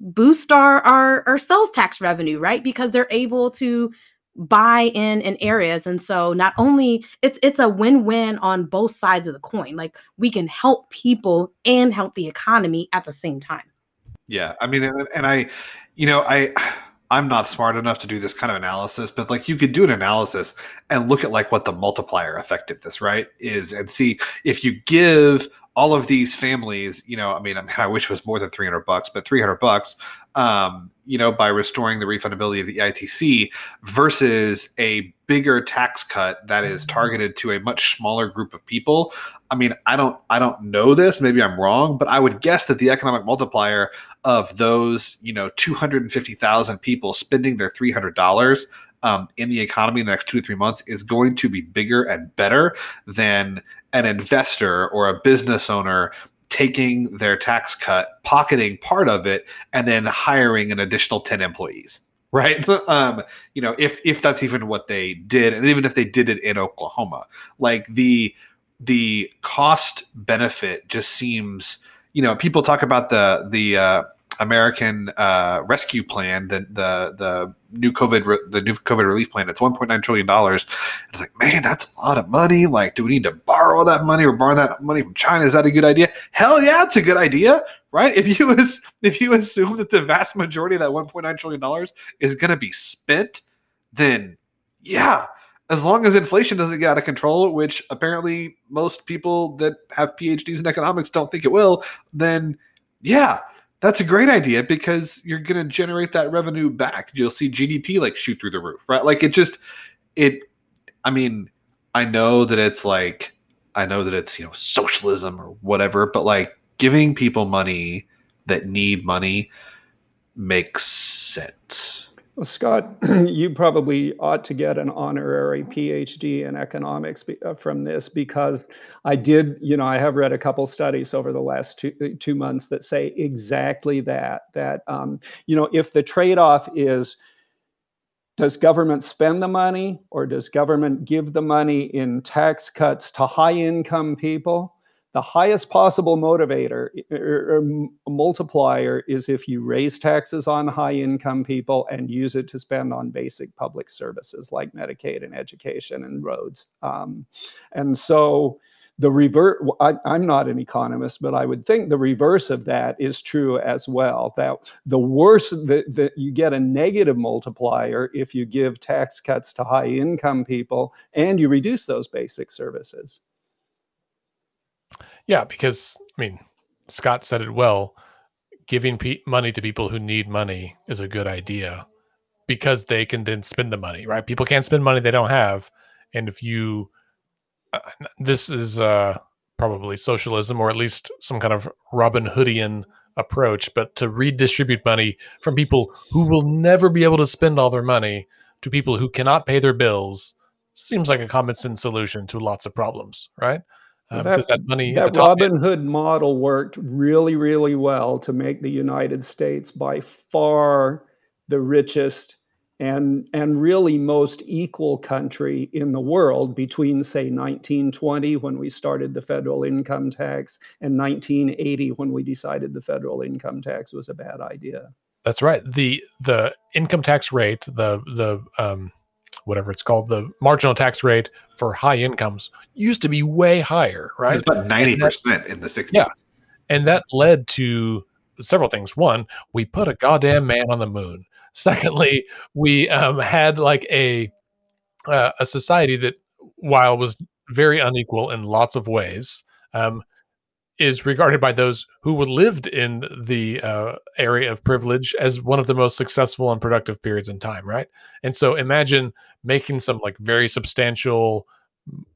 boost our our, our sales tax revenue, right? Because they're able to buy in in areas and so not only it's it's a win-win on both sides of the coin like we can help people and help the economy at the same time yeah, I mean, and, and I, you know, I. I'm not smart enough to do this kind of analysis, but like you could do an analysis and look at like what the multiplier effect of this, right, is and see if you give all of these families, you know, I mean, I, mean, I wish it was more than 300 bucks, but 300 bucks, um, you know, by restoring the refundability of the EITC versus a bigger tax cut that is targeted to a much smaller group of people. I mean, I don't, I don't know this. Maybe I'm wrong, but I would guess that the economic multiplier of those, you know, 250,000 people spending their $300 um, in the economy in the next two to three months is going to be bigger and better than an investor or a business owner taking their tax cut, pocketing part of it, and then hiring an additional 10 employees. *laughs* Right. Um, you know, if if that's even what they did, and even if they did it in Oklahoma, like the the cost benefit just seems, you know, people talk about the the uh, American uh, Rescue Plan, the the the new COVID re- the new COVID relief plan. It's 1.9 trillion dollars. It's like, man, that's a lot of money. Like, do we need to borrow that money or borrow that money from China? Is that a good idea? Hell yeah, it's a good idea, right? If you was if you assume that the vast majority of that 1.9 trillion dollars is going to be spent then yeah, as long as inflation doesn't get out of control, which apparently most people that have PhDs in economics don't think it will, then yeah, that's a great idea because you're going to generate that revenue back. You'll see GDP like shoot through the roof, right? Like it just, it, I mean, I know that it's like, I know that it's, you know, socialism or whatever, but like giving people money that need money makes sense. Well, Scott, *clears throat* you probably ought to get an honorary PhD in economics uh, from this because I did, you know, I have read a couple studies over the last two, uh, two months that say exactly that. That, um, you know, if the trade off is does government spend the money or does government give the money in tax cuts to high income people? The highest possible motivator or, or, multiplier is if you raise taxes on high income people and use it to spend on basic public services like Medicaid and education and roads. Um, and so the revert, I, am not an economist, but I would think the reverse of that is true as well. That the worse that you get a negative multiplier if you give tax cuts to high income people and you reduce those basic services. Yeah, because I mean, Scott said it well. Giving pe- money to people who need money is a good idea because they can then spend the money, right? People can't spend money they don't have, and if you, uh, this is uh, probably socialism or at least some kind of Robin Hoodian approach, but to redistribute money from people who will never be able to spend all their money to people who cannot pay their bills seems like a common sense solution to lots of problems, right? Um, that, that, money that Robin end. Hood model worked really, really well to make the United States by far the richest and and really most equal country in the world between say 1920 when we started the federal income tax and 1980 when we decided the federal income tax was a bad idea. That's right. the The income tax rate, the the um, whatever it's called, the marginal tax rate for high incomes used to be way higher, right? It's about 90% in the 60s. Yeah. And that led to several things. One, we put a goddamn man on the moon. *laughs* Secondly, we um, had like a uh, a society that, while was very unequal in lots of ways, um, is regarded by those who lived in the uh, area of privilege as one of the most successful and productive periods in time, right? And so imagine making some like very substantial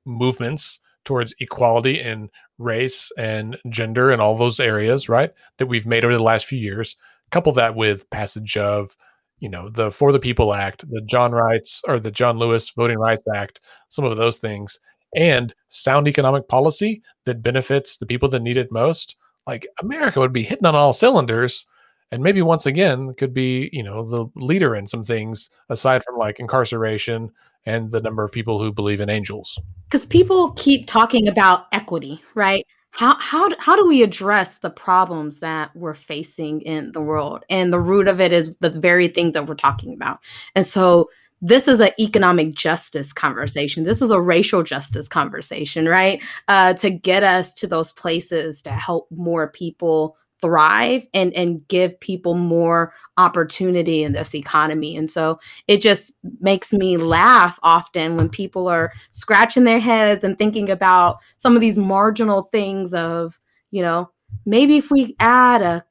movements towards equality in race and gender and all those areas, right? That we've made over the last few years. Couple that with passage of, you know, the For the People Act, the John Rights or the John Lewis Voting Rights Act, some of those things, and sound economic policy that benefits the people that need it most. Like America would be hitting on all cylinders and maybe once again could be you know the leader in some things aside from like incarceration and the number of people who believe in angels. Because people keep talking about equity right? How how how do we address the problems that we're facing in the world? And the root of it is the very things that we're talking about. And so this is an economic justice conversation. This is a racial justice conversation, right? Uh, to get us to those places to help more people thrive and and give people more opportunity in this economy. And so it just makes me laugh often when people are scratching their heads and thinking about some of these marginal things of you know maybe if we add a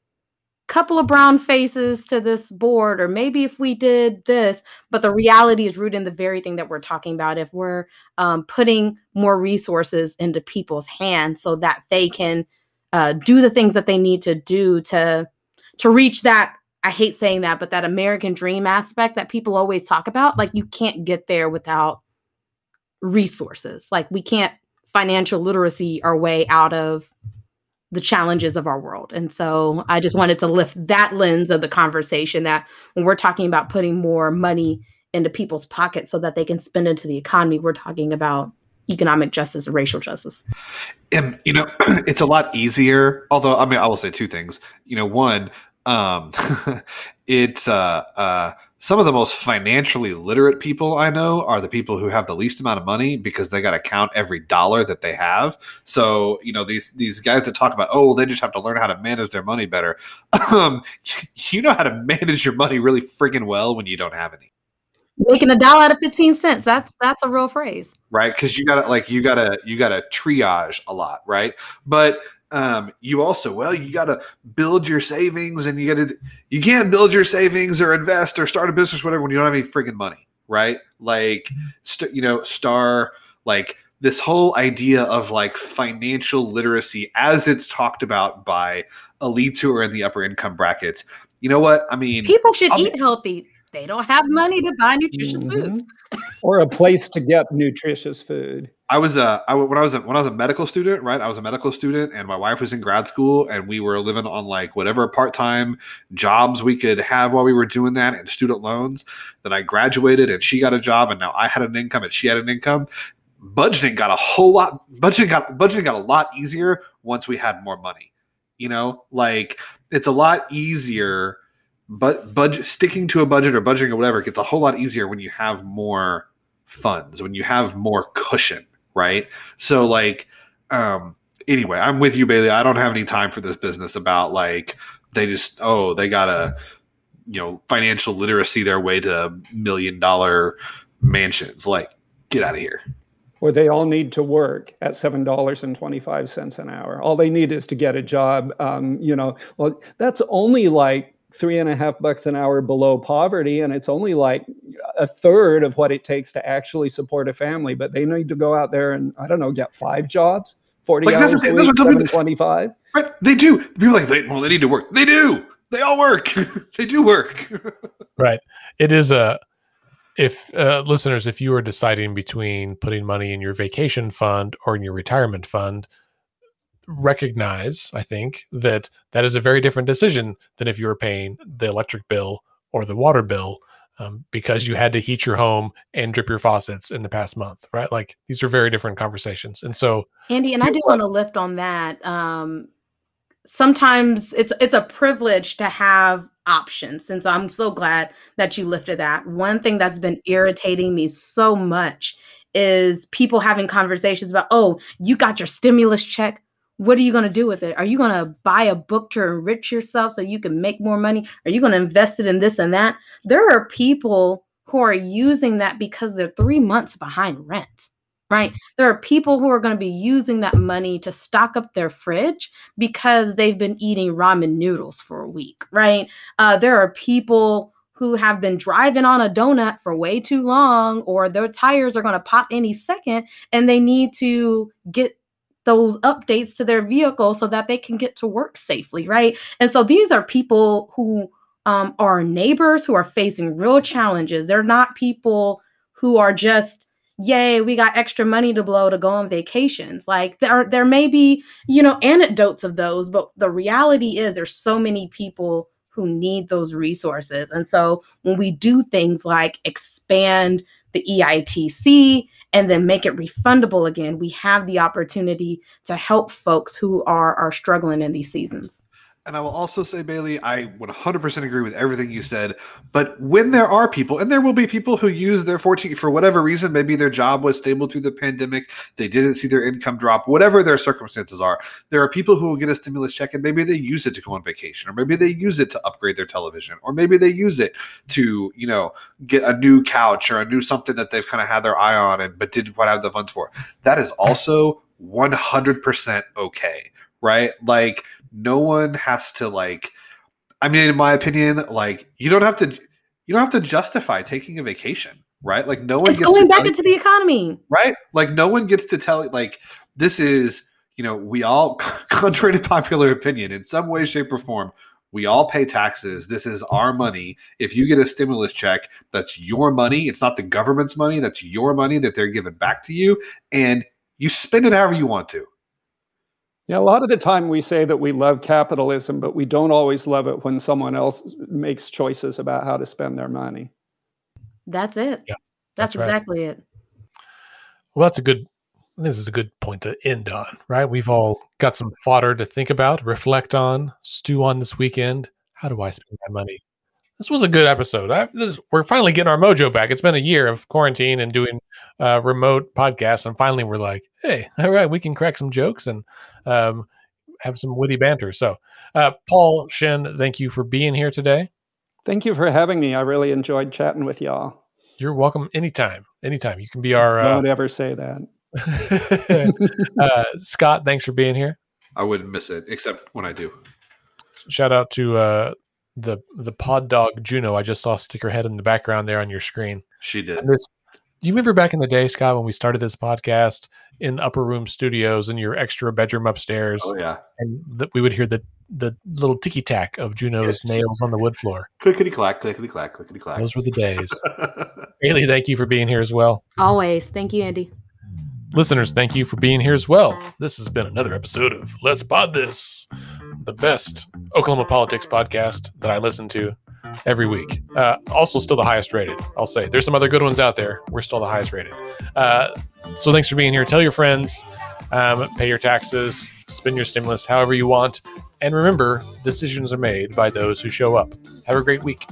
couple of brown faces to this board or maybe if we did this but the reality is rooted in the very thing that we're talking about. If we're um, putting more resources into people's hands so that they can uh, do the things that they need to do to to reach that i hate saying that but that american dream aspect that people always talk about like you can't get there without resources. Like we can't financial literacy our way out of the challenges of our world. And so i just wanted to lift that lens of the conversation that when we're talking about putting more money into people's pockets so that they can spend into the economy we're talking about economic justice and racial justice. And you know, *clears throat* it's a lot easier. Although, I mean, I will say two things. You know, one, um, *laughs* it's uh, uh, some of the most financially literate people I know are the people who have the least amount of money because they got to count every dollar that they have. So you know these these guys that talk about oh they just have to learn how to manage their money better. *laughs* Um, *laughs* you know how to manage your money really friggin' well when you don't have any. Making a dollar out of 15 cents. That's that's a real phrase. right because you gotta like you gotta you gotta triage a lot right but um you also well you gotta build your savings and you gotta you can't build your savings or invest or start a business whatever when you don't have any friggin money right like st- you know star like this whole idea of like financial literacy as it's talked about by elites who are in the upper income brackets you know what i mean People should I'll be- eat healthy. They don't have money to buy nutritious Mhm. foods. or a place to get nutritious food. I was a I, when I was a, when I was a medical student, right? I was a medical student, and my wife was in grad school, and we were living on like whatever part time jobs we could have while we were doing that, and student loans. Then I graduated, and she got a job, and now I had an income, and she had an income. Budgeting got a whole lot. Budgeting got budgeting got a lot easier once we had more money. You know, like it's a lot easier. But budget sticking to a budget or budgeting or whatever gets a whole lot easier when you have more funds, when you have more cushion, right? So like um anyway, I'm with you Bailey. I don't have any time for this business about like they just oh, they got to you know, financial literacy their way to million dollar mansions. Like get out of here. Or they all need to work at seven dollars and twenty-five cents an hour. All they need is to get a job. Um, you know, well, that's only like three and a half bucks an hour below poverty, and it's only like a third of what it takes to actually support a family. But they need to go out there and I don't know, get five jobs, forty Like, hours a that's week, what some seven twenty-five. Right? They do. People are like they well, they need to work. They do. They all work. *laughs* they do work. *laughs* Right. It is a if uh, listeners, if you are deciding between putting money in your vacation fund or in your retirement fund, recognize, I think, that that is a very different decision than if you were paying the electric bill or the water bill um, because you had to heat your home and drip your faucets in the past month, right? Like these are very different conversations. And so, Andy, and I do want to lift on that. Um, sometimes it's it's a privilege to have options, and so I'm so glad that you lifted that. One thing that's been irritating me so much is people having conversations about, oh, you got your stimulus check. What are you going to do with it? Are you going to buy a book to enrich yourself so you can make more money? Are you going to invest it in this and that? There are people who are using that because they're three months behind rent right? There are people who are going to be using that money to stock up their fridge because they've been eating ramen noodles for a week, right? Uh, there are people who have been driving on a donut for way too long, or their tires are going to pop any second, and they need to get those updates to their vehicle so that they can get to work safely, right? And so these are people who um, are neighbors who are facing real challenges. They're not people who are just yay we got extra money to blow to go on vacations like there there may be you know anecdotes of those but the reality is there's so many people who need those resources and so when we do things like expand the EITC and then make it refundable again we have the opportunity to help folks who are are struggling in these seasons And I will also say, Bailey, I 100% agree with everything you said. But when there are people, and there will be people who use their 14 for whatever reason, maybe their job was stable through the pandemic, they didn't see their income drop, whatever their circumstances are, there are people who will get a stimulus check and maybe they use it to go on vacation, or maybe they use it to upgrade their television, or maybe they use it to, you know, get a new couch or a new something that they've kind of had their eye on and but didn't quite have the funds for. That is also 100% okay, right? Like, no one has to like i mean in my opinion like you don't have to you don't have to justify taking a vacation right? Like no one it's gets going back tell into the economy. Right? Like no one gets to tell like this is you know we all *laughs* contrary to popular opinion in some way shape or form we all pay taxes. This is our money. If you get a stimulus check that's your money. It's not the government's money. That's your money that they're giving back to you. And you spend it however you want to Yeah, a lot of the time we say that we love capitalism, but we don't always love it when someone else makes choices about how to spend their money. that's it Yeah, that's, that's right. exactly it well, that's a good. This is a good point to end on, right? We've all got some fodder to think about, reflect on, stew on this weekend. How do I spend my money? This was a good episode. I, this, we're finally getting our mojo back. It's been a year of quarantine and doing uh, remote podcasts, and finally we're like, hey, *laughs* all right, we can crack some jokes and um, have some witty banter. So, uh, Paul Shinn, thank you for being here today. Thank you for having me. I really enjoyed chatting with y'all. You're welcome anytime. Anytime. You can be our uh, Don't ever say that. *laughs* uh, Scott. Thanks for being here. I wouldn't miss it, except when I do. Shout out to uh, the the pod dog Juno. I just saw stick her head in the background there on your screen. She did. This, do you remember back in the day, Scott, when we started this podcast in upper room studios in your extra bedroom upstairs, Oh yeah. and that we would hear the the little ticky tack of Juno's Yes. nails on the wood floor. Clickety clack, clickety clack, clickety clack. Those were the days. *laughs* Haley, thank you for being here as well. Always. Thank you, Andy. Listeners, thank you for being here as well. This has been another episode of Let's Pod This, the best Oklahoma politics podcast that I listen to every week. Uh, also, still the highest rated, I'll say. There's some other good ones out there. We're still the highest rated. Uh, so thanks for being here. Tell your friends, um, pay your taxes, spend your stimulus however you want. And remember, decisions are made by those who show up. Have a great week.